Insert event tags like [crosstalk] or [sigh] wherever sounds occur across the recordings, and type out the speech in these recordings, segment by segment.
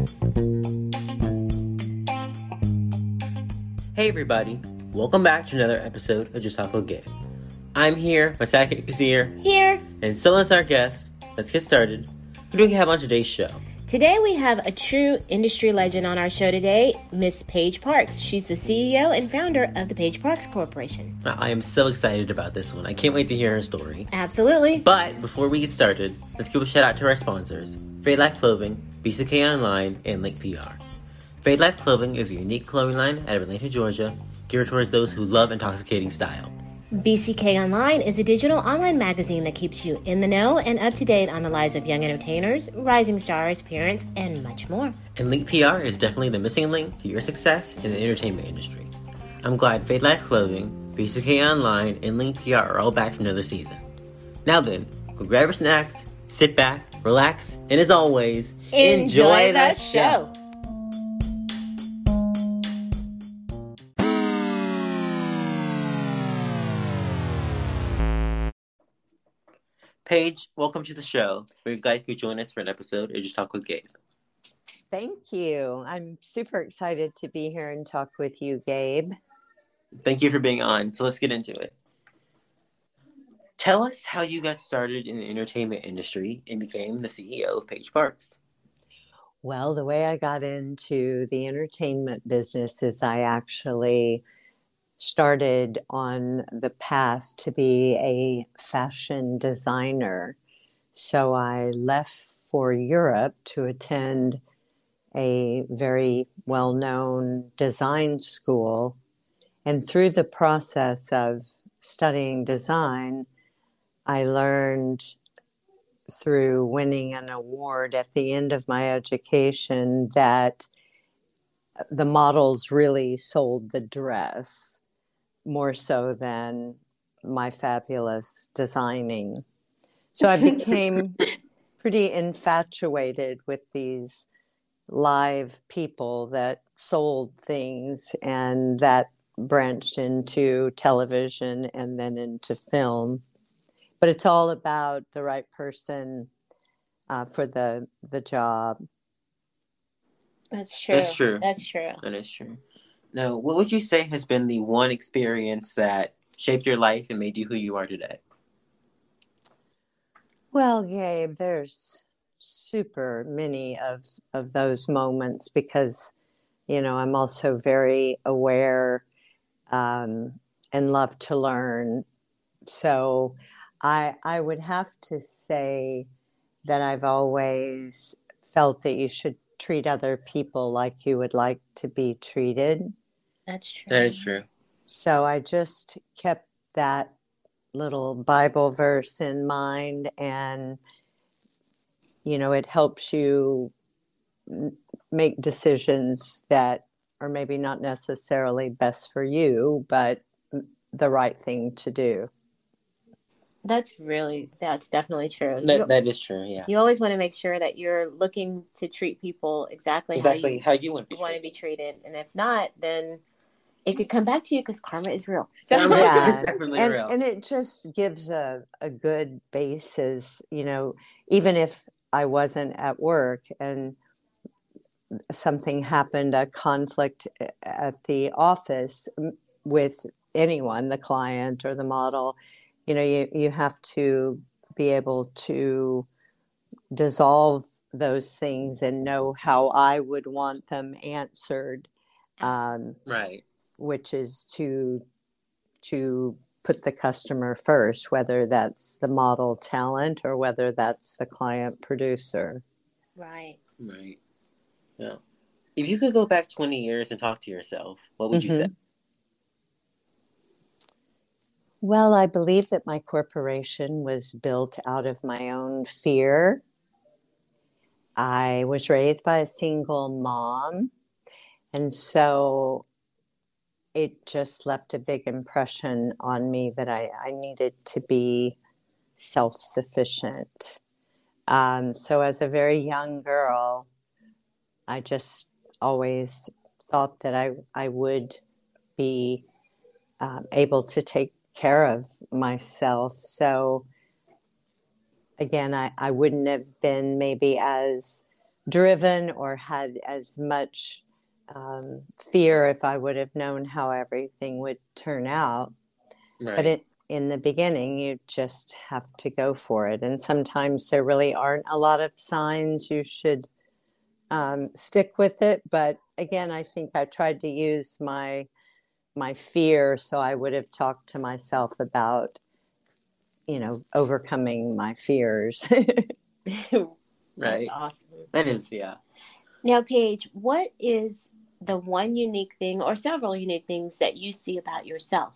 Hey everybody, welcome back to another episode of Just Talk with Gabe. I'm here, my sidekick is here, Here. and so is our guest. Let's get started. Who do we have on today's show? Today we have a true industry legend on our show today, Miss Paige Parks. She's the CEO and founder of the Paige Parks Corporation. I am so excited about this one. I can't wait to hear her story. Absolutely. But before we get started, let's give a shout out to our sponsors Fade Life Clothing, BCK Online, and Link PR. Fade Life Clothing is a unique clothing line out of Atlanta, Georgia, geared towards those who love intoxicating style. BCK Online is a digital online magazine that keeps you in the know and up to date on the lives of young entertainers, rising stars, parents, and much more. And Link PR is definitely the missing link to your success in the entertainment industry. I'm glad Fade Life Clothing, BCK Online, and Link PR are all back for another season. Now then, go grab your snacks, sit back, relax, and as always, Enjoy the show. Paige, welcome to the show. We're glad you could join us for an episode of Just Talk with Gabe. Thank you. I'm super excited to be here and talk with you, Gabe. Thank you for being on. So let's get into it. Tell us how you got started in the entertainment industry and became the CEO of Paige Parks. Well, the way I got into the entertainment business is I actually started on the path to be a fashion designer. So I left for Europe to attend a very well known design school. And through the process of studying design, I learned through winning an award at the end of my education that the models really sold the dress more so than my fabulous designing. So I became [laughs] pretty infatuated with these live people that sold things and that branched into television and then into film but it's all about the right person uh, for the the job. That's true. That's true. That's true. That is true. Now, what would you say has been the one experience that shaped your life and made you who you are today? Well, Gabe, there's super many of of those moments because you know I'm also very aware um, and love to learn. So I I would have to say that I've always felt that you should treat other people like you would like to be treated. That's true. That is true. So I just kept that little Bible verse in mind, and you know, it helps you make decisions that are maybe not necessarily best for you, but the right thing to do. That's really, that's definitely true. That, that is true, yeah. you always want to make sure that you're looking to treat people exactly, Exactly how how you want to you be want to treated. be treated. And if not, then it could come back to you because karma is real. So, Yeah. definitely and real. and it just gives a, a good basis you know even if i wasn't at work and something happened a conflict eh, at the office with anyone the client or the model you know you, you have to be able to dissolve those things and know how i would want them answered um, right. which is to to put the customer first, whether that's the model talent or whether that's the client producer. right. Right. Yeah. If you could go back 20 years and talk to yourself, what would you say? Well, I believe that my corporation was built out of my own fear. I was raised by a single mom, and so it just left a big impression on me that I, I needed to be self sufficient. Um, so, as a very young girl, I just always thought that I, I would be um, able to take care of myself. So, again, I, I wouldn't have been maybe as driven or had as much um, fear if I would have known how everything would turn out. Right. But it, in the beginning, you just have to go for it. And sometimes there really aren't a lot of signs you should um, stick with it. But again, I think I tried to use my my fear, so I would have talked to myself about, you know, overcoming my fears. [laughs] Right. awesome. That is, yeah. Now, Paige, what is the one unique thing or several unique things that you see about yourself?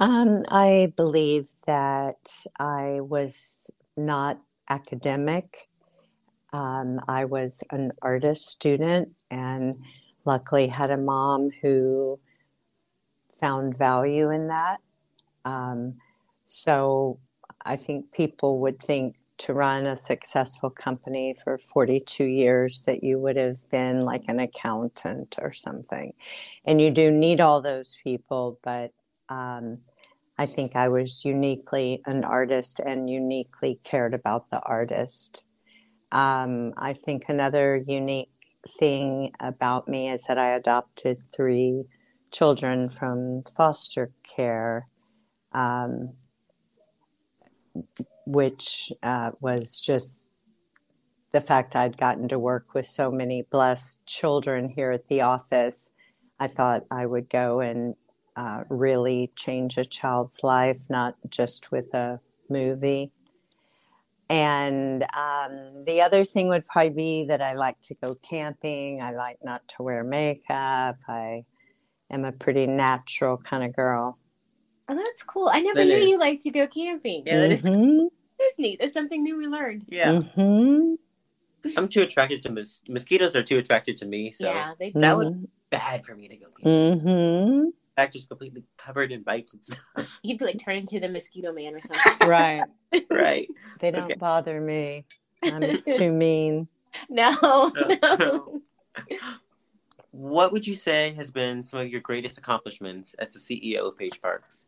Um, I believe that I was not academic. Um, I was an artist student and luckily had a mom who found value in that. Um, so I think people would think to run a successful company for 42 years that you would have been like an accountant or something. And you do need all those people, but um, I think I was uniquely an artist and uniquely cared about the artist. Um, I think another unique thing about me is that I adopted three children from foster care. Um, which uh, was just the fact I'd gotten to work with so many blessed children here at the office. I thought I would go and uh, really change a child's life, not just with a movie. And um, the other thing would probably be that I like to go camping. I like not to wear makeup. I am a pretty natural kind of girl. Oh, that's cool. I never That knew is. you liked to go camping. Yeah, that is- Mhm, That's neat. That's something new we learned. Yeah. mhm, I'm too attracted to mos- mosquitoes are too attracted to me, so yeah, they That would- mhm, bad for me to go camping. mhm. In fact, just completely covered in bites and stuff. you'd be like turn into the mosquito man or something. Right. Right. [laughs] They don't Okay. bother me. I'm [laughs] too mean. no, [laughs] no. What would you say has been some of your greatest accomplishments as the CEO of Paige Parks?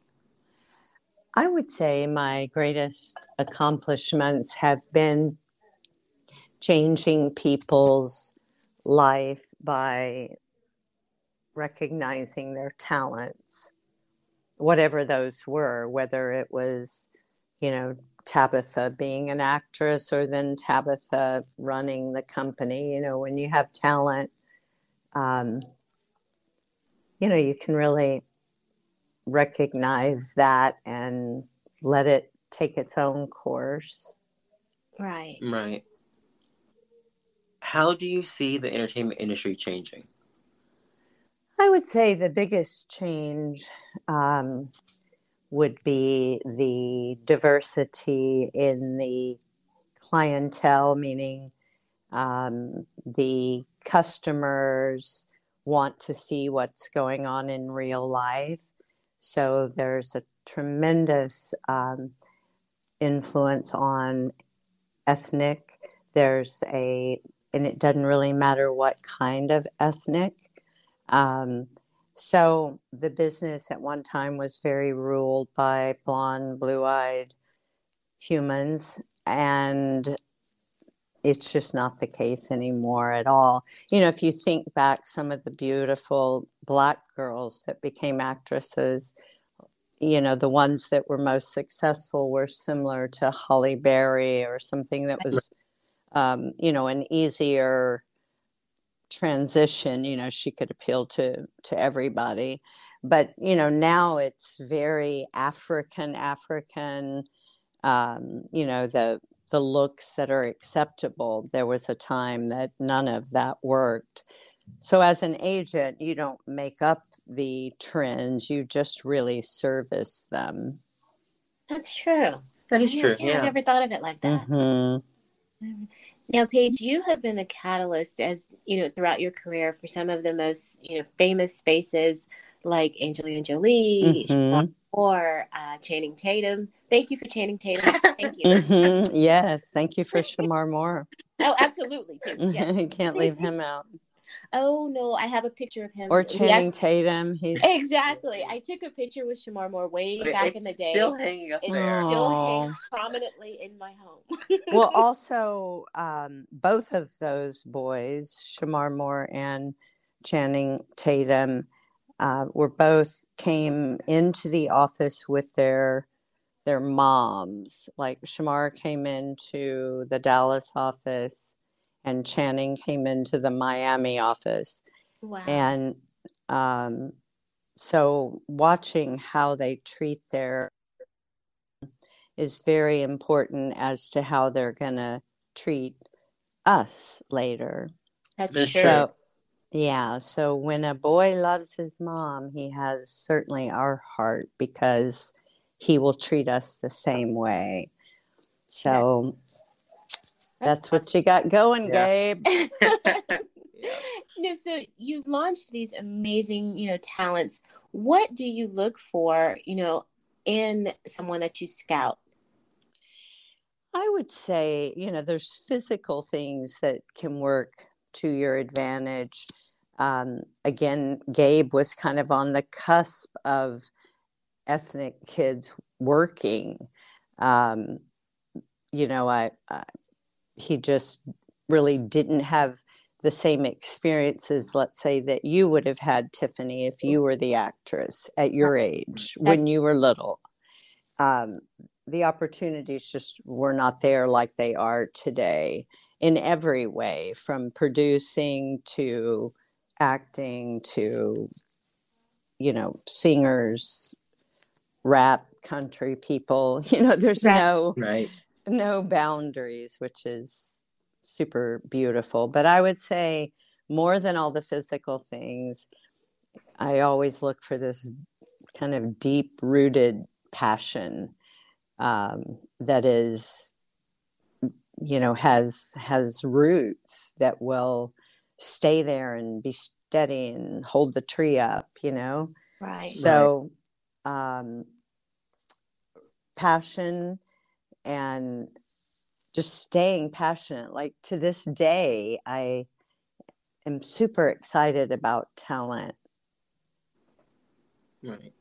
I would say my greatest accomplishments have been changing people's life by recognizing their talents, whatever those were, whether it was, you know, Tabitha being an actress or then Tabitha running the company. You know, when you have talent, um, you know, you can really recognize that and let it take its own course. Right. Right. How do you see the entertainment industry changing? I would say the biggest change um, would be the diversity in the clientele, meaning um, the customers want to see what's going on in real life. So there's a tremendous um, influence on ethnic. There's a, and it doesn't really matter what kind of ethnic. Um, so the business at one time was very ruled by blonde, blue eyed humans, and it's just not the case anymore at all. You know, if you think back, some of the beautiful black girls that became actresses, you know, the ones that were most successful were similar to Halle Berry or something that was, um, you know, an easier transition you know she could appeal to to everybody but you know now it's very african african um you know the the looks that are acceptable there was a time that none of that worked so as an agent you don't make up the trends you just really service them That's true. That is Yeah, true. yeah, I Yeah. never thought of it like that. Mhm. Now, Paige, you have been the catalyst as you know throughout your career for some of the most you know famous spaces like Angelina Jolie, Mhm. or uh, Channing Tatum. Thank you for Channing Tatum. Thank you. Mhm. yes thank you for shemar moore Oh, absolutely. Too. Yes. [laughs] can't leave him out Oh no, I have a picture of him. Or We Channing act- Tatum. He's [laughs] Exactly. I took a picture with Shemar Moore way back It's in the day. Still hanging up it there. still Aw. hangs prominently in my home. well, [laughs] also um, both of those boys, Shemar Moore and Channing Tatum, uh, were both came into the office with their their moms. Like Shemar came into the Dallas office, and Channing came into the Miami office, Wow. and um, so watching how they treat their is very important as to how they're going to treat us later. That's For true. So, yeah, so when a boy loves his mom, he has certainly our heart because he will treat us the same way. So that's what you got going, Yeah. Gabe. [laughs] Yeah. no, so you've launched these amazing, you know, talents. What do you look for, you know, in someone that you scout? I would say, you know, there's physical things that can work to your advantage. Um, again, Gabe was kind of on the cusp of ethnic kids working. Um, you know, I, I he just really didn't have the same experiences, let's say, that you would have had, Tiffany, if you were the actress at your age when you were little. Um, the opportunities just were not there like they are today in every way, from producing to acting to, you know, singers, rap, country people. [laughs] You know, there's Right. no Right. No boundaries, which is super beautiful. But I would say more than all the physical things, I always look for this kind of deep rooted passion um, that is, you know, has has roots that will stay there and be steady and hold the tree up. You know. Right. So, um, passion and just staying passionate. Like to this day, I am super excited about talent. Right.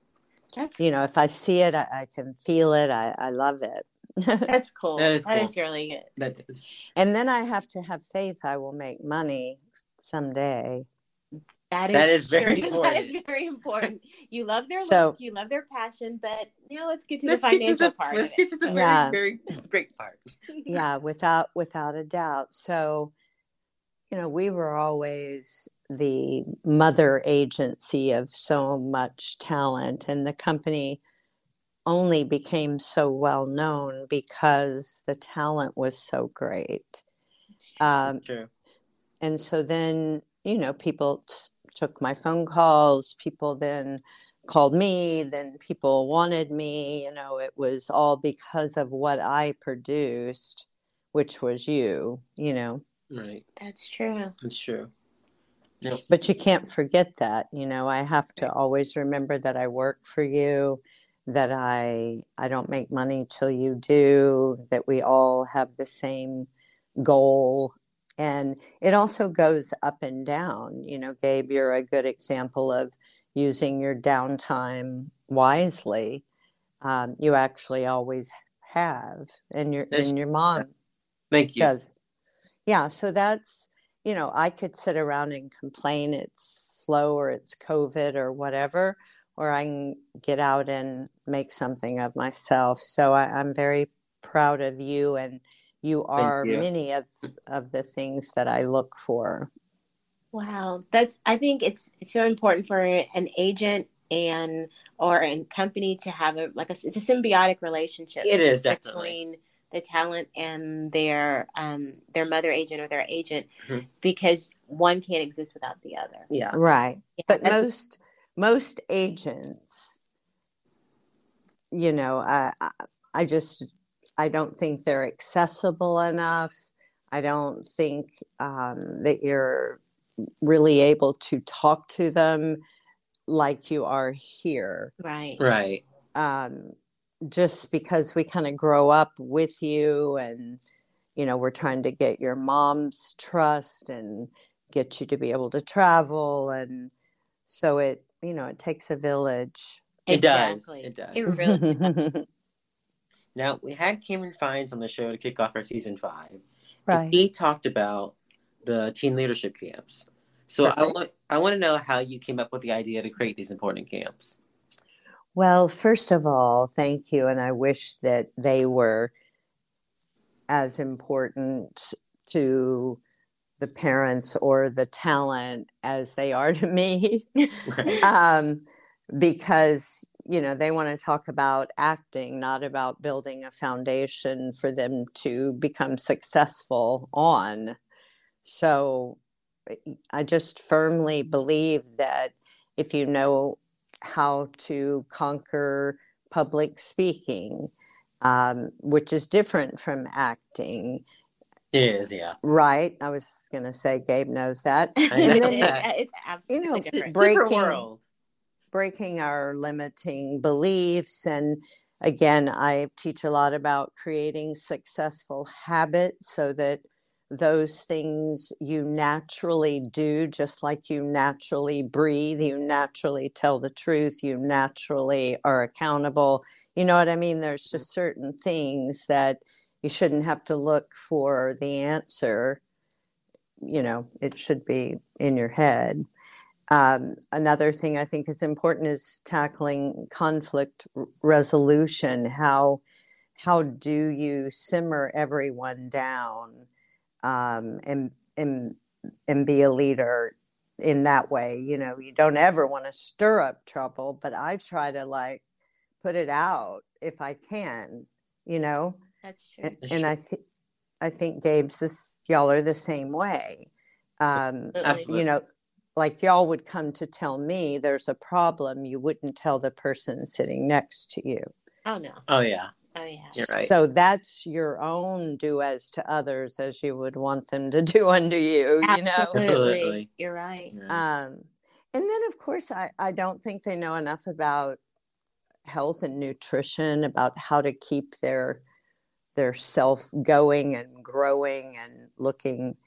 That's You know, if I see it, I, I can feel it. I, I love it. [laughs] that's cool. That is That cool. is really good. That is. and then I have to have faith I will make money someday. That is, That is very true. [laughs] That is important. very important. You love their So- work, you love their passion, but now let's get to Let's the get to financial the, part let's of get it. to the Yeah. very, very great part. [laughs] yeah without without a doubt so you know we were always the mother agency of so much talent and the company only became so well known because the talent was so great um, True. and so then you know people t- took my phone calls people then called me then people wanted me you know it was all because of what i produced which was you you know Right. That's true. That's true. No. but you can't forget that you know i have to always remember that i work for you that i i don't make money till you do that we all have the same goal and it also goes up and down you know gabe you're a good example of using your downtime wisely um, you actually always have and your That's- and your mom Thank you. does yeah so that's you know i could sit around and complain it's slow or it's covid or whatever or i can get out and make something of myself so I, i'm very proud of you and you are you. many of of the things that i look for Wow. That's I think it's, it's so important for an agent and or a company to have a like a it's a symbiotic relationship It is definitely. between the talent and their um their mother agent or their agent Mhm. because one can't exist without the other. Yeah. right Yeah, but most most agents you know I, I i just i don't think they're accessible enough i don't think um, that you're really able to talk to them like you are here right. Right. um, just because we kind of grow up with you and you know we're trying to get your mom's trust and get you to be able to travel and so it you know it takes a village It exactly. does. It does. It really does. [laughs] Now we had Cameron Fines on the show to kick off our season five. right He talked about the teen leadership camps. So I want I want to know how you came up with the idea to create these important camps. Well, first of all, thank you. And I wish that they were as important to the parents or the talent as they are to me. [laughs] Right. um, because, you know, they want to talk about acting, not about building a foundation for them to become successful on. So I just firmly believe that if you know how to conquer public speaking, um, which is different from acting, It is, yeah. right? I was going to say Gabe knows that. [laughs] And then that. it's You know, absolutely different. break- Different Breaking- world. Breaking our limiting beliefs. And again, I teach a lot about creating successful habits so that those things you naturally do, just like you naturally breathe, you naturally tell the truth, you naturally are accountable. You know what I mean? There's mm-hmm. just certain things that you shouldn't have to look for the answer. You know, it should be in your head. Um, another thing I think is important is tackling conflict resolution. How how do you simmer everyone down um, and and and be a leader in that way? You know, you don't ever want to stir up trouble, but I try to like put it out if I can. You know, That's true. and, and I think I think Gabe's this y'all are the same way. Um, Absolutely. you know, like y'all would come to tell me there's a problem, you wouldn't tell the person sitting next to you. Oh no. Oh yeah. Oh yeah. You're right. So that's your own do as to others as you would want them to do unto you, you know? Absolutely. Absolutely. You're right. Um, and then, of course, I, I don't think they know enough about health and nutrition, about how to keep their their self going and growing and looking,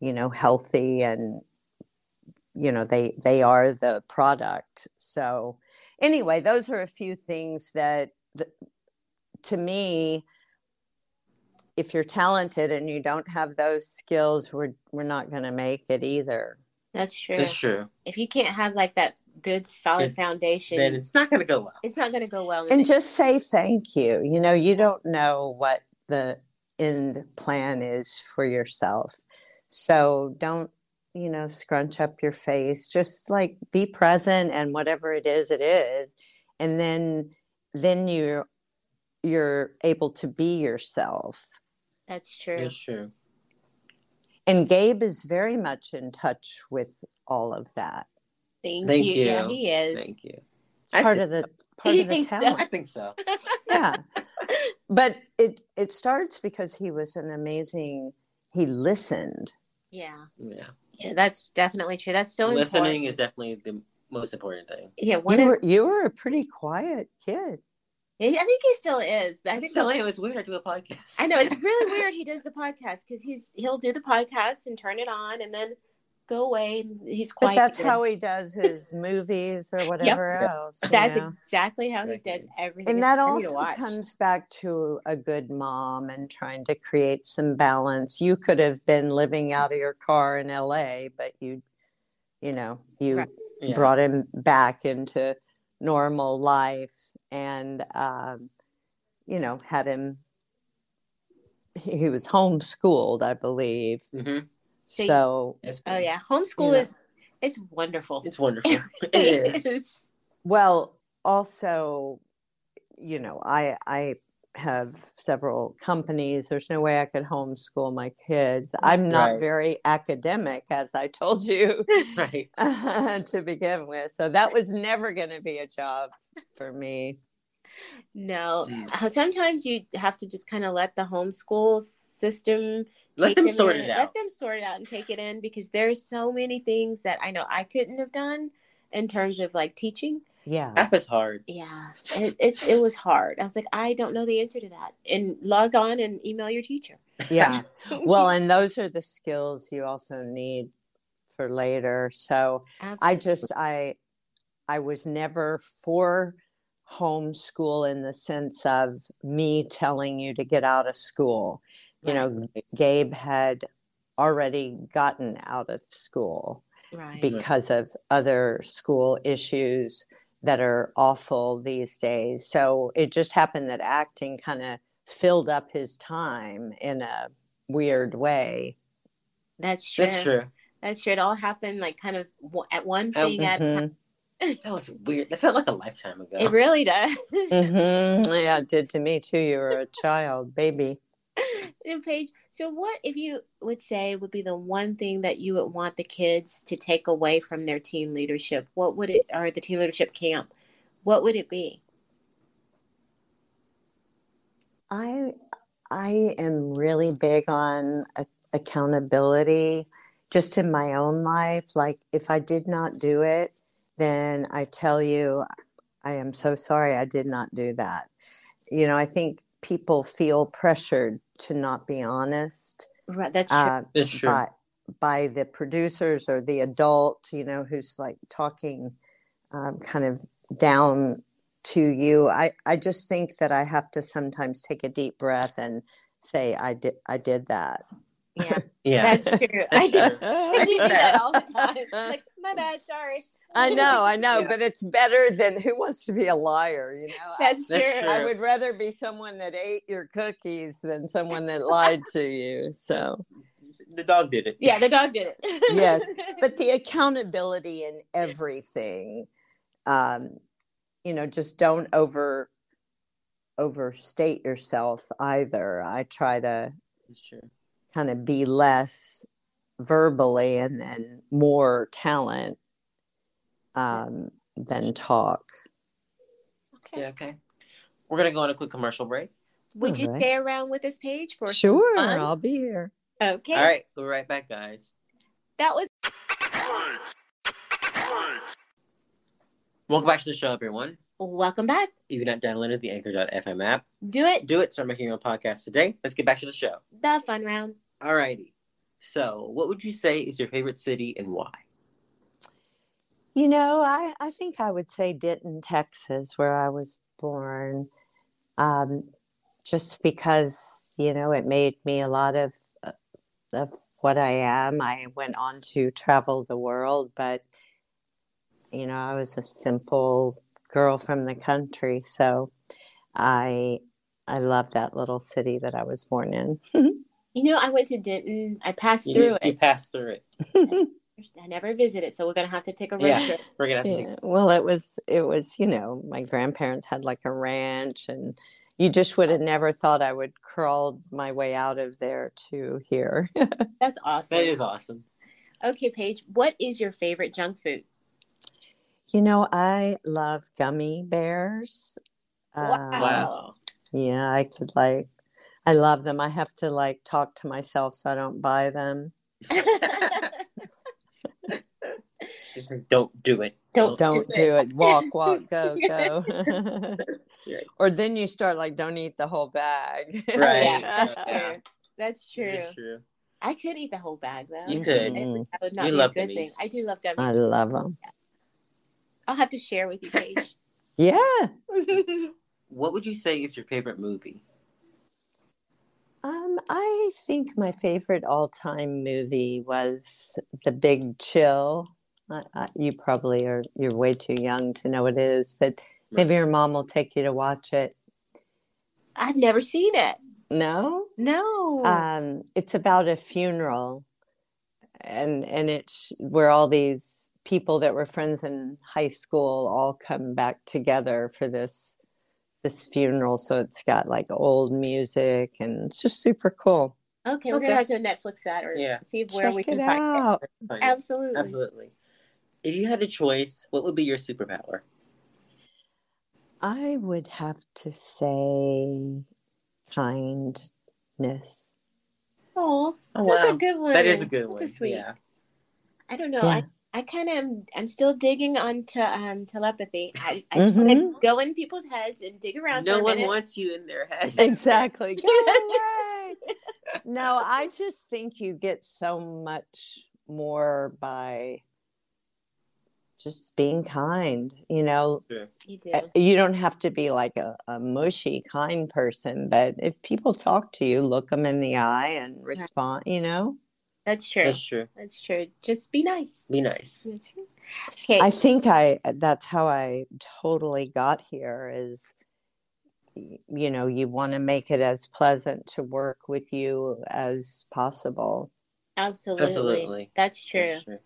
you know, healthy and you know they they are the product. So anyway, those are a few things that, th- to me, if you're talented and you don't have those skills, we're we're not going to make it either. That's true. That's true. If you can't have like that good solid Then- foundation, Then it's not gonna go well. it's not going to go well. and just say thank you you know you don't know what the end plan is for yourself so don't you know scrunch up your face just like be present and whatever it is it is and then then you're you're able to be yourself That's true. That's true. and gabe is very much in touch with all of that Thank, Thank you. Yeah, he is. Thank you. part I of the part of the think so? talent I think so. [laughs] yeah but it it starts because he was an amazing he listened yeah. Yeah. Yeah, that's definitely true. That's so Listening important. is definitely the most important thing. Yeah, one you of, were you were a pretty quiet kid I think he still is. I think tell you, it's weird. to do a podcast. I know it's [laughs] really weird. He does the podcast because he's he'll do the podcast and turn it on and then go away and he's but that's again. how he does [laughs] his movies or whatever else That's know? exactly how he does everything. and that It's also comes back to a good mom and trying to create some balance you could have been living out of your car in la but you you know you Right. Yeah. brought him back into normal life and um, you know had him he he was homeschooled i believe Mhm. See- so Oh yeah, homeschool know. is it's wonderful. It's wonderful. [laughs] [laughs] it is. well also you know i i have several companies there's no way i could homeschool my kids i'm not Right. very academic as i told you [laughs] Right. to begin with so that was never going to be a job for me No, Mm. sometimes you have to just kind of let the homeschool system Let them in- sort it out. Let them sort it out and take it in because there's so many things that I know I couldn't have done in terms of like teaching. yeah That was hard. Yeah, it, it it was hard. I was like, I don't know the answer to that. And log on and email your teacher. yeah [laughs] well and those are the skills you also need for later. So I just I I was never for homeschool in the sense of me telling you to get out of school. You know, Gabe had already gotten out of school right. because of other school issues that are awful these days. So it just happened that acting kind of filled up his time in a weird way. That's true. That's true. That's true. It all happened like kind of at one thing at a Mhm. time. That was weird. That felt like a lifetime ago. It really does. Mhm. [laughs] Yeah, it did to me too. You were a child, baby. [laughs] and Paige, so what if you would say would be the one thing that you would want the kids to take away from their teen leadership? What would it or the teen leadership camp? What would it be? I I am really big on a- accountability just in my own life. Like if I did not do it, then I tell you I am so sorry I did not do that. You know, I think people feel pressured to not be honest. Right, that's true. uh, It's true. by by the producers or the adult, you know, who's like talking um, kind of down to you. I I just think that I have to sometimes take a deep breath and say I did I did that. yeah, [laughs] Yeah. that's true. I do. [laughs] I do that all the time. [laughs] Like, my bad, sorry. I know, I know, Yeah. but it's better than who wants to be a liar, you know? That's true. That's true. I would rather be someone that ate your cookies than someone that lied to you. So, The dog did it. Yeah, the dog did it. Yes, [laughs] but the accountability in everything, um, you know, just don't over overstate yourself either. I try to kind of be less verbally and then more talent um, than talk. okay. Yeah, okay. We're gonna go on a quick commercial break. Would you All right. stay around with this Paige for some Sure, fun? I'll be here. Okay. All right, we'll be right back, guys. That was Welcome back to the show, everyone. welcome back. If you've not downloaded the Anchor.fm app, Do it. do it. Start making your own podcast today. Let's get back to the show. The fun round. All righty. So, what would you say is your favorite city and why? You know, I, I think I would say Denton, Texas, where I was born, um, just because, you know, it made me a lot of, uh, of what I am. I went on to travel the world, but, you know, I was a simple girl from the country. So I, I love that little city that I was born in. [laughs] You know, I went to Denton. I passed You, through it. you passed through it. [laughs] I never visited, so we're gonna have to take a road Yeah. trip. We're gonna have to. Yeah, well, it was it was you know my grandparents had like a ranch, and you just would have never thought I would crawl my way out of there to here. [laughs] That's awesome. That is awesome. Okay, Paige, what is your favorite junk food? you know, I love gummy bears. Wow. Wow. Yeah, I could like, I love them. I have to like talk to myself so I don't buy them. [laughs] Don't do it. Don't Don't do do it. Walk, [laughs] walk, go, go. [laughs] Right. or then you start like, don't eat the whole bag. [laughs] Right. Yeah, that's Yeah. true. That's true. It's true. I could eat the whole bag though. You could. Mhm. That would not We be love a good gummies. thing. I do love gummies. I love them. I'll have to share with you, Paige. Yeah. What would you say is your favorite movie? Um, I think my favorite all-time movie was The Big Chill. I, I, you probably are you're way too young to know what it is, but maybe your mom will take you to watch it. I've never seen it. No, No. um, it's about a funeral, and and it's where all these people that were friends in high school all come back together for this this funeral. So it's got like old music, and it's just super cool. okay, we're gonna have to Netflix that or Yeah. see where Check we it can find out. it. Find it. Absolutely. Absolutely. If you had a choice, what would be your superpower? I would have to say kindness. Oh, Oh, that's wow. a good one. That is a good That's one. A sweet. Yeah. I don't know. Yeah. I, I kind of am. I'm still digging onto um telepathy. I, I just want to go in people's heads and dig around. No one minute. wants you in their head. Exactly. [laughs] Go away. no, I just think you get so much more by just being kind. You know, You do. Uh, you don't have to be like a, a mushy, kind person, but if people talk to you, look them in the eye and respond, you know? That's true. That's true. That's true. Just be nice. Be nice. Okay. I think I that's how I totally got here is you know, you want to make it as pleasant to work with you as possible. Absolutely. Absolutely. That's true. That's true.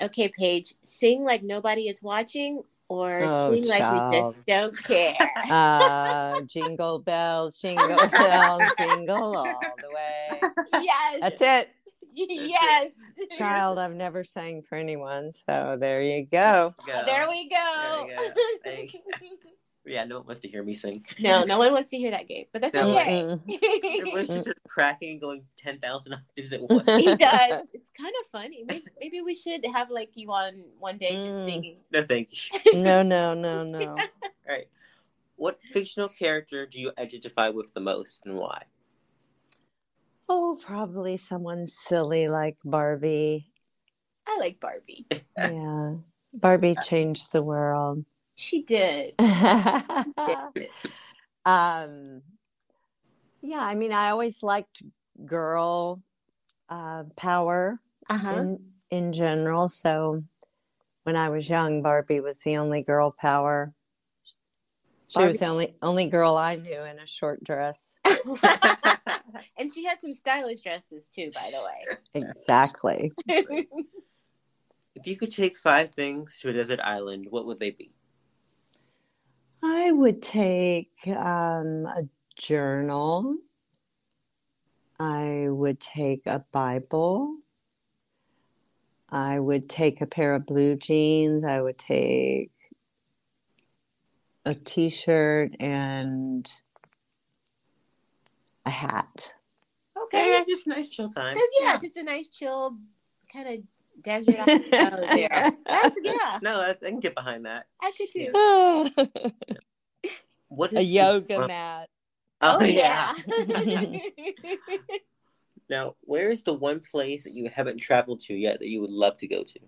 Okay, Paige, sing like nobody is watching or Oh, sing like we just don't care. [laughs] Uh jingle bells, jingle [laughs] bells, jingle all the way. yes. That's it. yes. Child, I've never sang for anyone, so there you go. Go. There we go. There we go. [laughs] Thank- Yeah, no one wants to hear me sing. no, no one wants to hear that game, but that's No. okay. Mm-mm. [laughs] It was just cracking, going ten thousand octaves at once. he does. [laughs] It's kind of funny. Maybe, maybe we should have like you on one day just Mm. singing. no, thank you. [laughs] No, no, no, no. All right. What fictional character do you identify with the most, and why? Oh, probably someone silly like Barbie. I like Barbie. Yeah. Barbie changed the world. [laughs] She did. um yeah, I mean I always liked girl uh power Uh huh. in in general, so when I was young Barbie was the only girl power. She was the only only girl I knew in a short dress. [laughs] [laughs] and she had some stylish dresses too, by the way. Exactly. If you could take five things to a desert island, what would they be? I would take um, a journal. I would take a Bible. I would take a pair of blue jeans. I would take a t shirt and a hat. okay. Yeah, just nice chill time. That's, yeah, just a nice chill kind of desert island there. That's yeah, No, I, I can get behind that. I could too. [laughs] a What is the- yoga mat. Oh, oh, yeah. yeah. [laughs] [laughs] Now, where is the one place that you haven't traveled to yet that you would love to go to?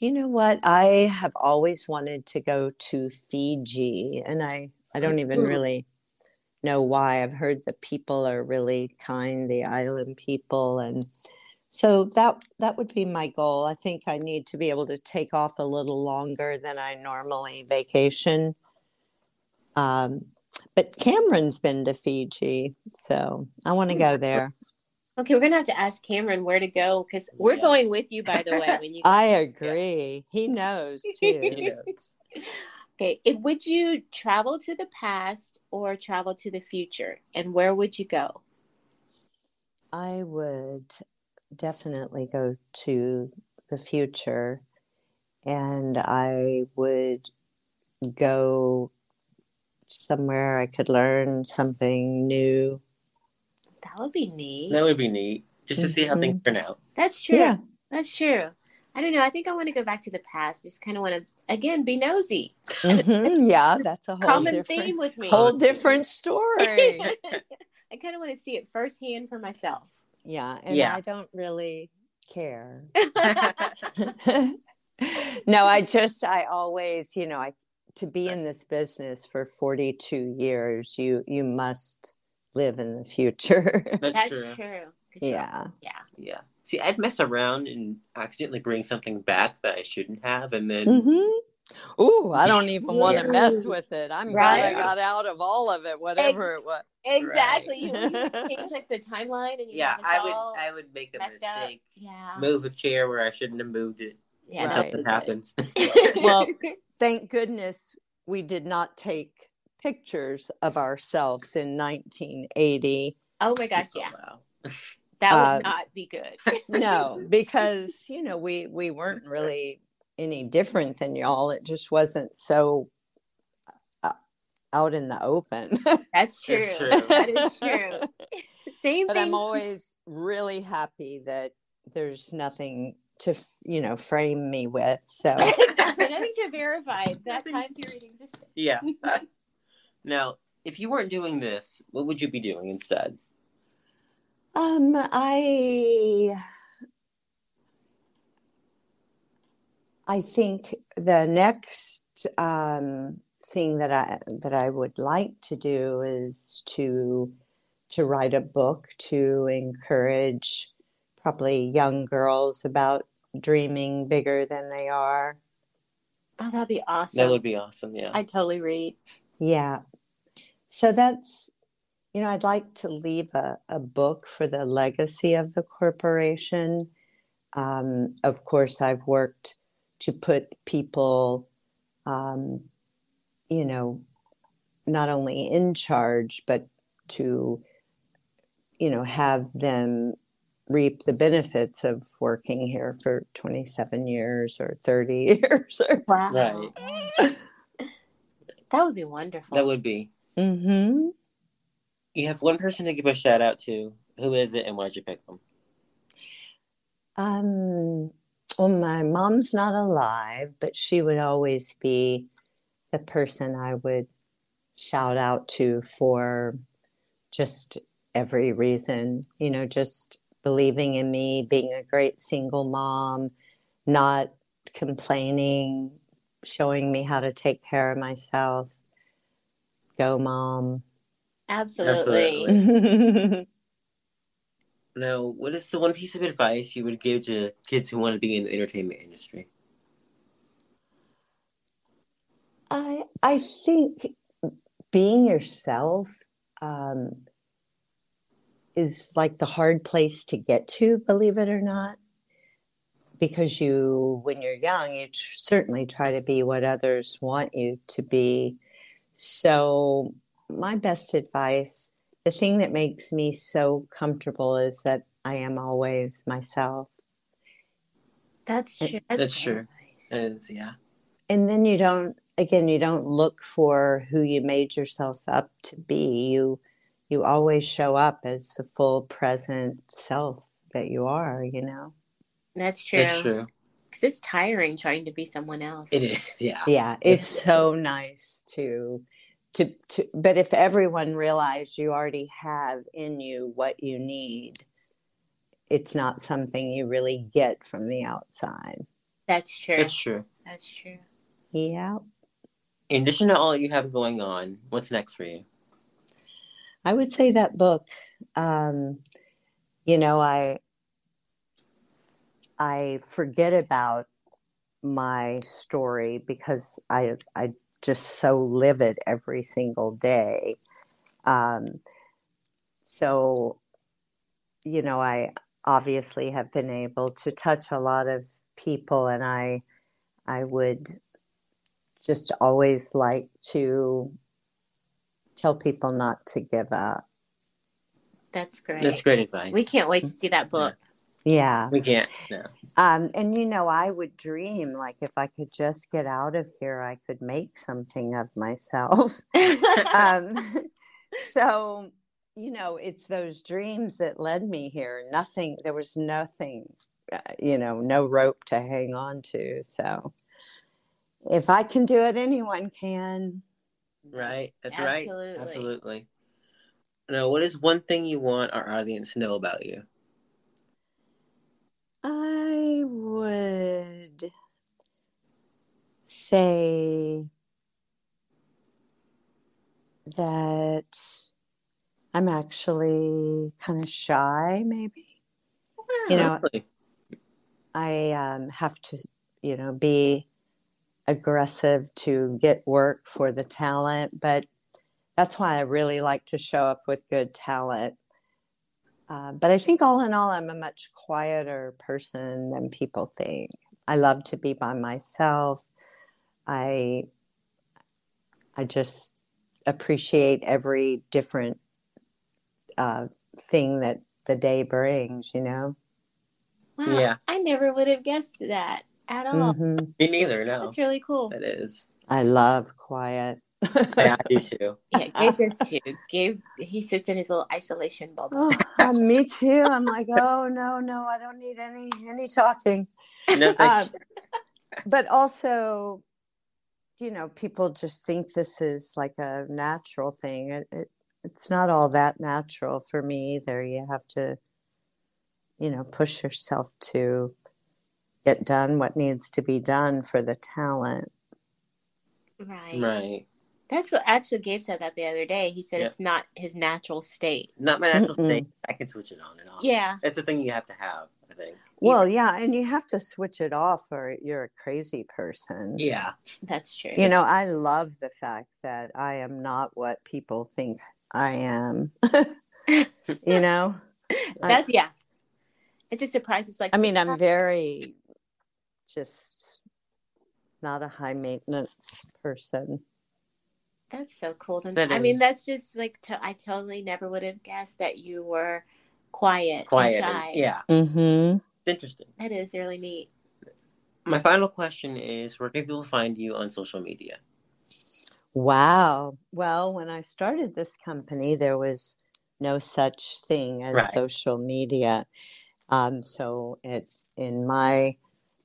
You know what? I have always wanted to go to Fiji, and I, I don't even really know why. I've heard the people are really kind, the island people, and so that that would be my goal. I think I need to be able to take off a little longer than I normally vacation. Um, but Cameron's been to Fiji, so I want to go there. okay, we're gonna have to ask Cameron where to go because we're Yes. going with you. By the way, when you [laughs] I agree. He knows [laughs] too. Okay, if would you travel to the past or travel to the future, and where would you go? I would definitely go to the future and I would go somewhere I could learn something new. That would be neat. that would be neat, just to see how things turn out. That's true. Yeah. That's true. I don't know. I think I want to go back to the past. Just kind of want to again be nosy. Mhm, [laughs] Yeah, that's a whole Common different theme with me. whole different story. [laughs] I kind of want to see it firsthand for myself. Yeah, and Yeah. I don't really care. [laughs] [laughs] no, I just I always, you know, I to be in this business for 42 years, you you must live in the future. [laughs] That's, That's true. true. 'Cause you're- yeah. Yeah. Yeah. See, I'd mess around and accidentally bring something back that I shouldn't have, and then hmm Ooh, I don't [laughs] even want to mess with it. I'm Right. glad I got out of all of it, whatever it was. Exactly. You, you [laughs] change like the timeline and you yeah, I would I would make a messed up. mistake, Yeah. move a chair where I shouldn't have moved it, Yeah. and that Right. something happens. [laughs] Well, Thank goodness we did not take pictures of ourselves in 1980. oh my gosh, Oh, yeah. wow. That would Uh, not be good. No, because you know we we weren't really any different than y'all. It just wasn't so uh, out in the open. [laughs] That's true. true. [laughs] That is true. [laughs] Same but thing. I'm always really happy that there's nothing to you know frame me with. So exactly. Nothing to verify that time period existed. Yeah. now, if you weren't doing this, what would you be doing instead? um, I I think the next um, thing that I that I would like to do is to to write a book to encourage probably young girls about dreaming bigger than they are. Oh, that'd be awesome. That would be awesome. Yeah. I totally read. Yeah. So that's you know, I'd like to leave a, a book for the legacy of the corporation. Um, of course, I've worked to put people, um, you know, not only in charge, but to, you know, have them reap the benefits of working here for 27 years or 30 [laughs] years. Wow. Right. That would be wonderful. That would be. mm-hmm. You have one person to give a shout out to. Who is it, and why'd you pick them? Um, well, my mom's not alive, but she would always be the person I would shout out to for just every reason. You know, just believing in me, being a great single mom, not complaining, showing me how to take care of myself. Go, mom. Absolutely. Absolutely. [laughs] Now, what is the one piece of advice you would give to kids who want to be in the entertainment industry? I I think being yourself um, is like the hard place to get to, believe it or not, because you, when you're young, you tr- certainly try to be what others want you to be. So, my best advice, the thing that makes me so comfortable, is that I am always myself. That's true. That's very true. nice. That is, yeah. and then you don't again you don't look for who you made yourself up to be you you always show up as the full present self that you are you know That's true. That's true. Because it's tiring trying to be someone else. It is, yeah. yeah it's so nice to to to but if everyone realized you already have in you what you need it's not something you really get from the outside That's true. That's true. That's true. yeah In addition to all you have going on, what's next for you? I would say that book. Um, you know, I I forget about my story because I I just so livid every single day. Um, so, you know, I obviously have been able to touch a lot of people, and I I would just always like to tell people not to give up. That's great. That's great advice. We can't wait to see that book. Yeah. We can't. No. Um, and you know, I would dream like if I could just get out of here, I could make something of myself. [laughs] um, so, you know, it's those dreams that led me here. Nothing, there was nothing, uh, you know, no rope to hang on to. So, if I can do it, anyone can. Right. That's Absolutely. right. Absolutely. Now, what is one thing you want our audience to know about you? I would say that I'm actually kind of shy, maybe. You know? I um, have to, you know, be aggressive to get work for the talent, but that's why I really like to show up with good talent. Uh, but I think all in all, I'm a much quieter person than people think. I love to be by myself. I I just appreciate every different uh, thing that the day brings. You know. Wow. Yeah. I never would have guessed that at all. Mhm. Me neither. No. That's really cool. It is. I love quiet. I, I do too. [laughs] Yeah, Gabe does too. Gabe, he sits in his little isolation bubble. Oh, me too. I'm like, oh no, no, I don't need any any talking. No, thank Um, but also, you know, people just think this is like a natural thing. It, it it's not all that natural for me either. You have to, you know, push yourself to get done what needs to be done for the talent. Right. Right. That's what actually Gabe said that the other day. He said Yeah. it's not his natural state. Not my natural Mm-mm. state. I can switch it on and off. Yeah. It's a thing you have to have, I think. Well, yeah, and you have to switch it off or you're a crazy person. Yeah. That's true. You know, I love the fact that I am not what people think I am. [laughs] you know, [laughs] That's yeah. It's a surprise. It's like I mean, I'm very just not a high maintenance person. That's so cool. And That I mean, that's just like to, I totally never would have guessed that you were quiet, Quiet. and and- yeah. Mm-hmm. It's interesting. that is really neat. My final question is where can people find you on social media? Wow. Well, when I started this company, there was no such thing as Right. social media. Um, so it in my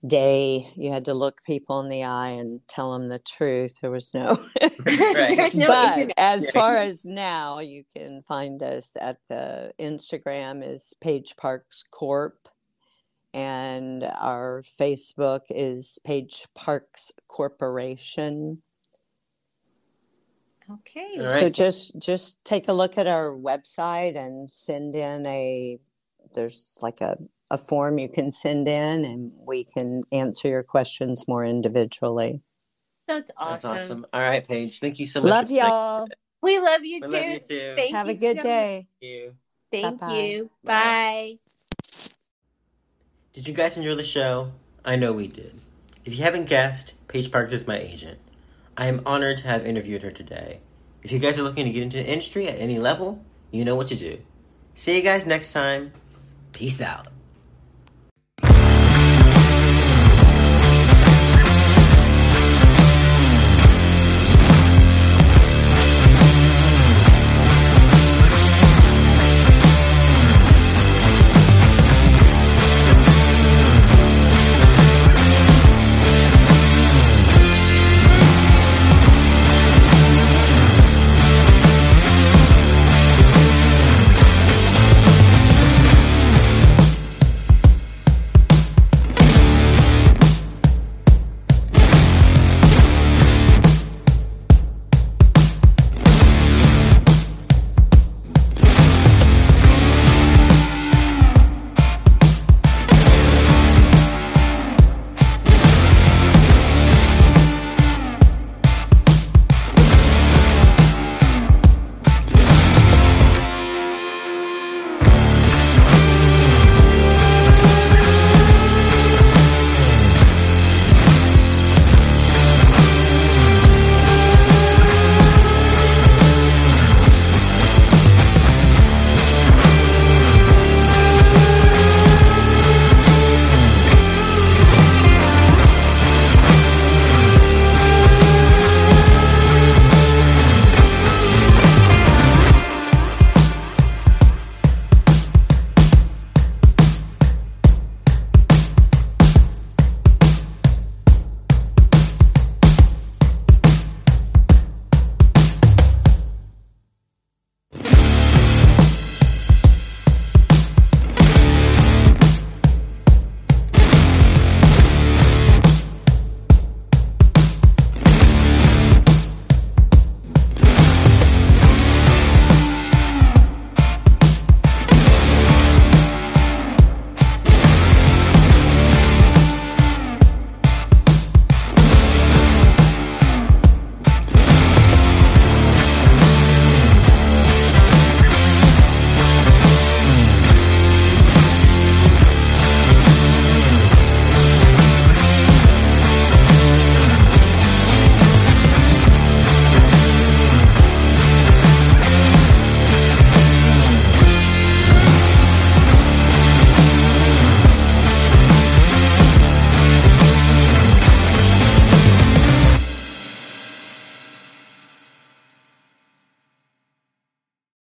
day, you had to look people in the eye and tell them the truth. There was no. [laughs] Right. There's [laughs] no but internet. as Yeah. far as now, you can find us at the Instagram is Paige Parks Corp, and our Facebook is Paige Parks Corporation. Okay. All So just just take a look at our website and send in a there's like a, a form you can send in and we can answer your questions more individually. That's awesome. That's awesome. All right, Paige. Thank you so much. Love y'all. We love you We too. love you too. Thank Have a good so day. Thank you. Thank Bye-bye. you. Bye. Bye. Did you guys enjoy the show? I know we did. If you haven't guessed, Paige Parks is my agent. I am honored to have interviewed her today. If you guys are looking to get into the industry at any level, you know what to do. See you guys next time. Peace out.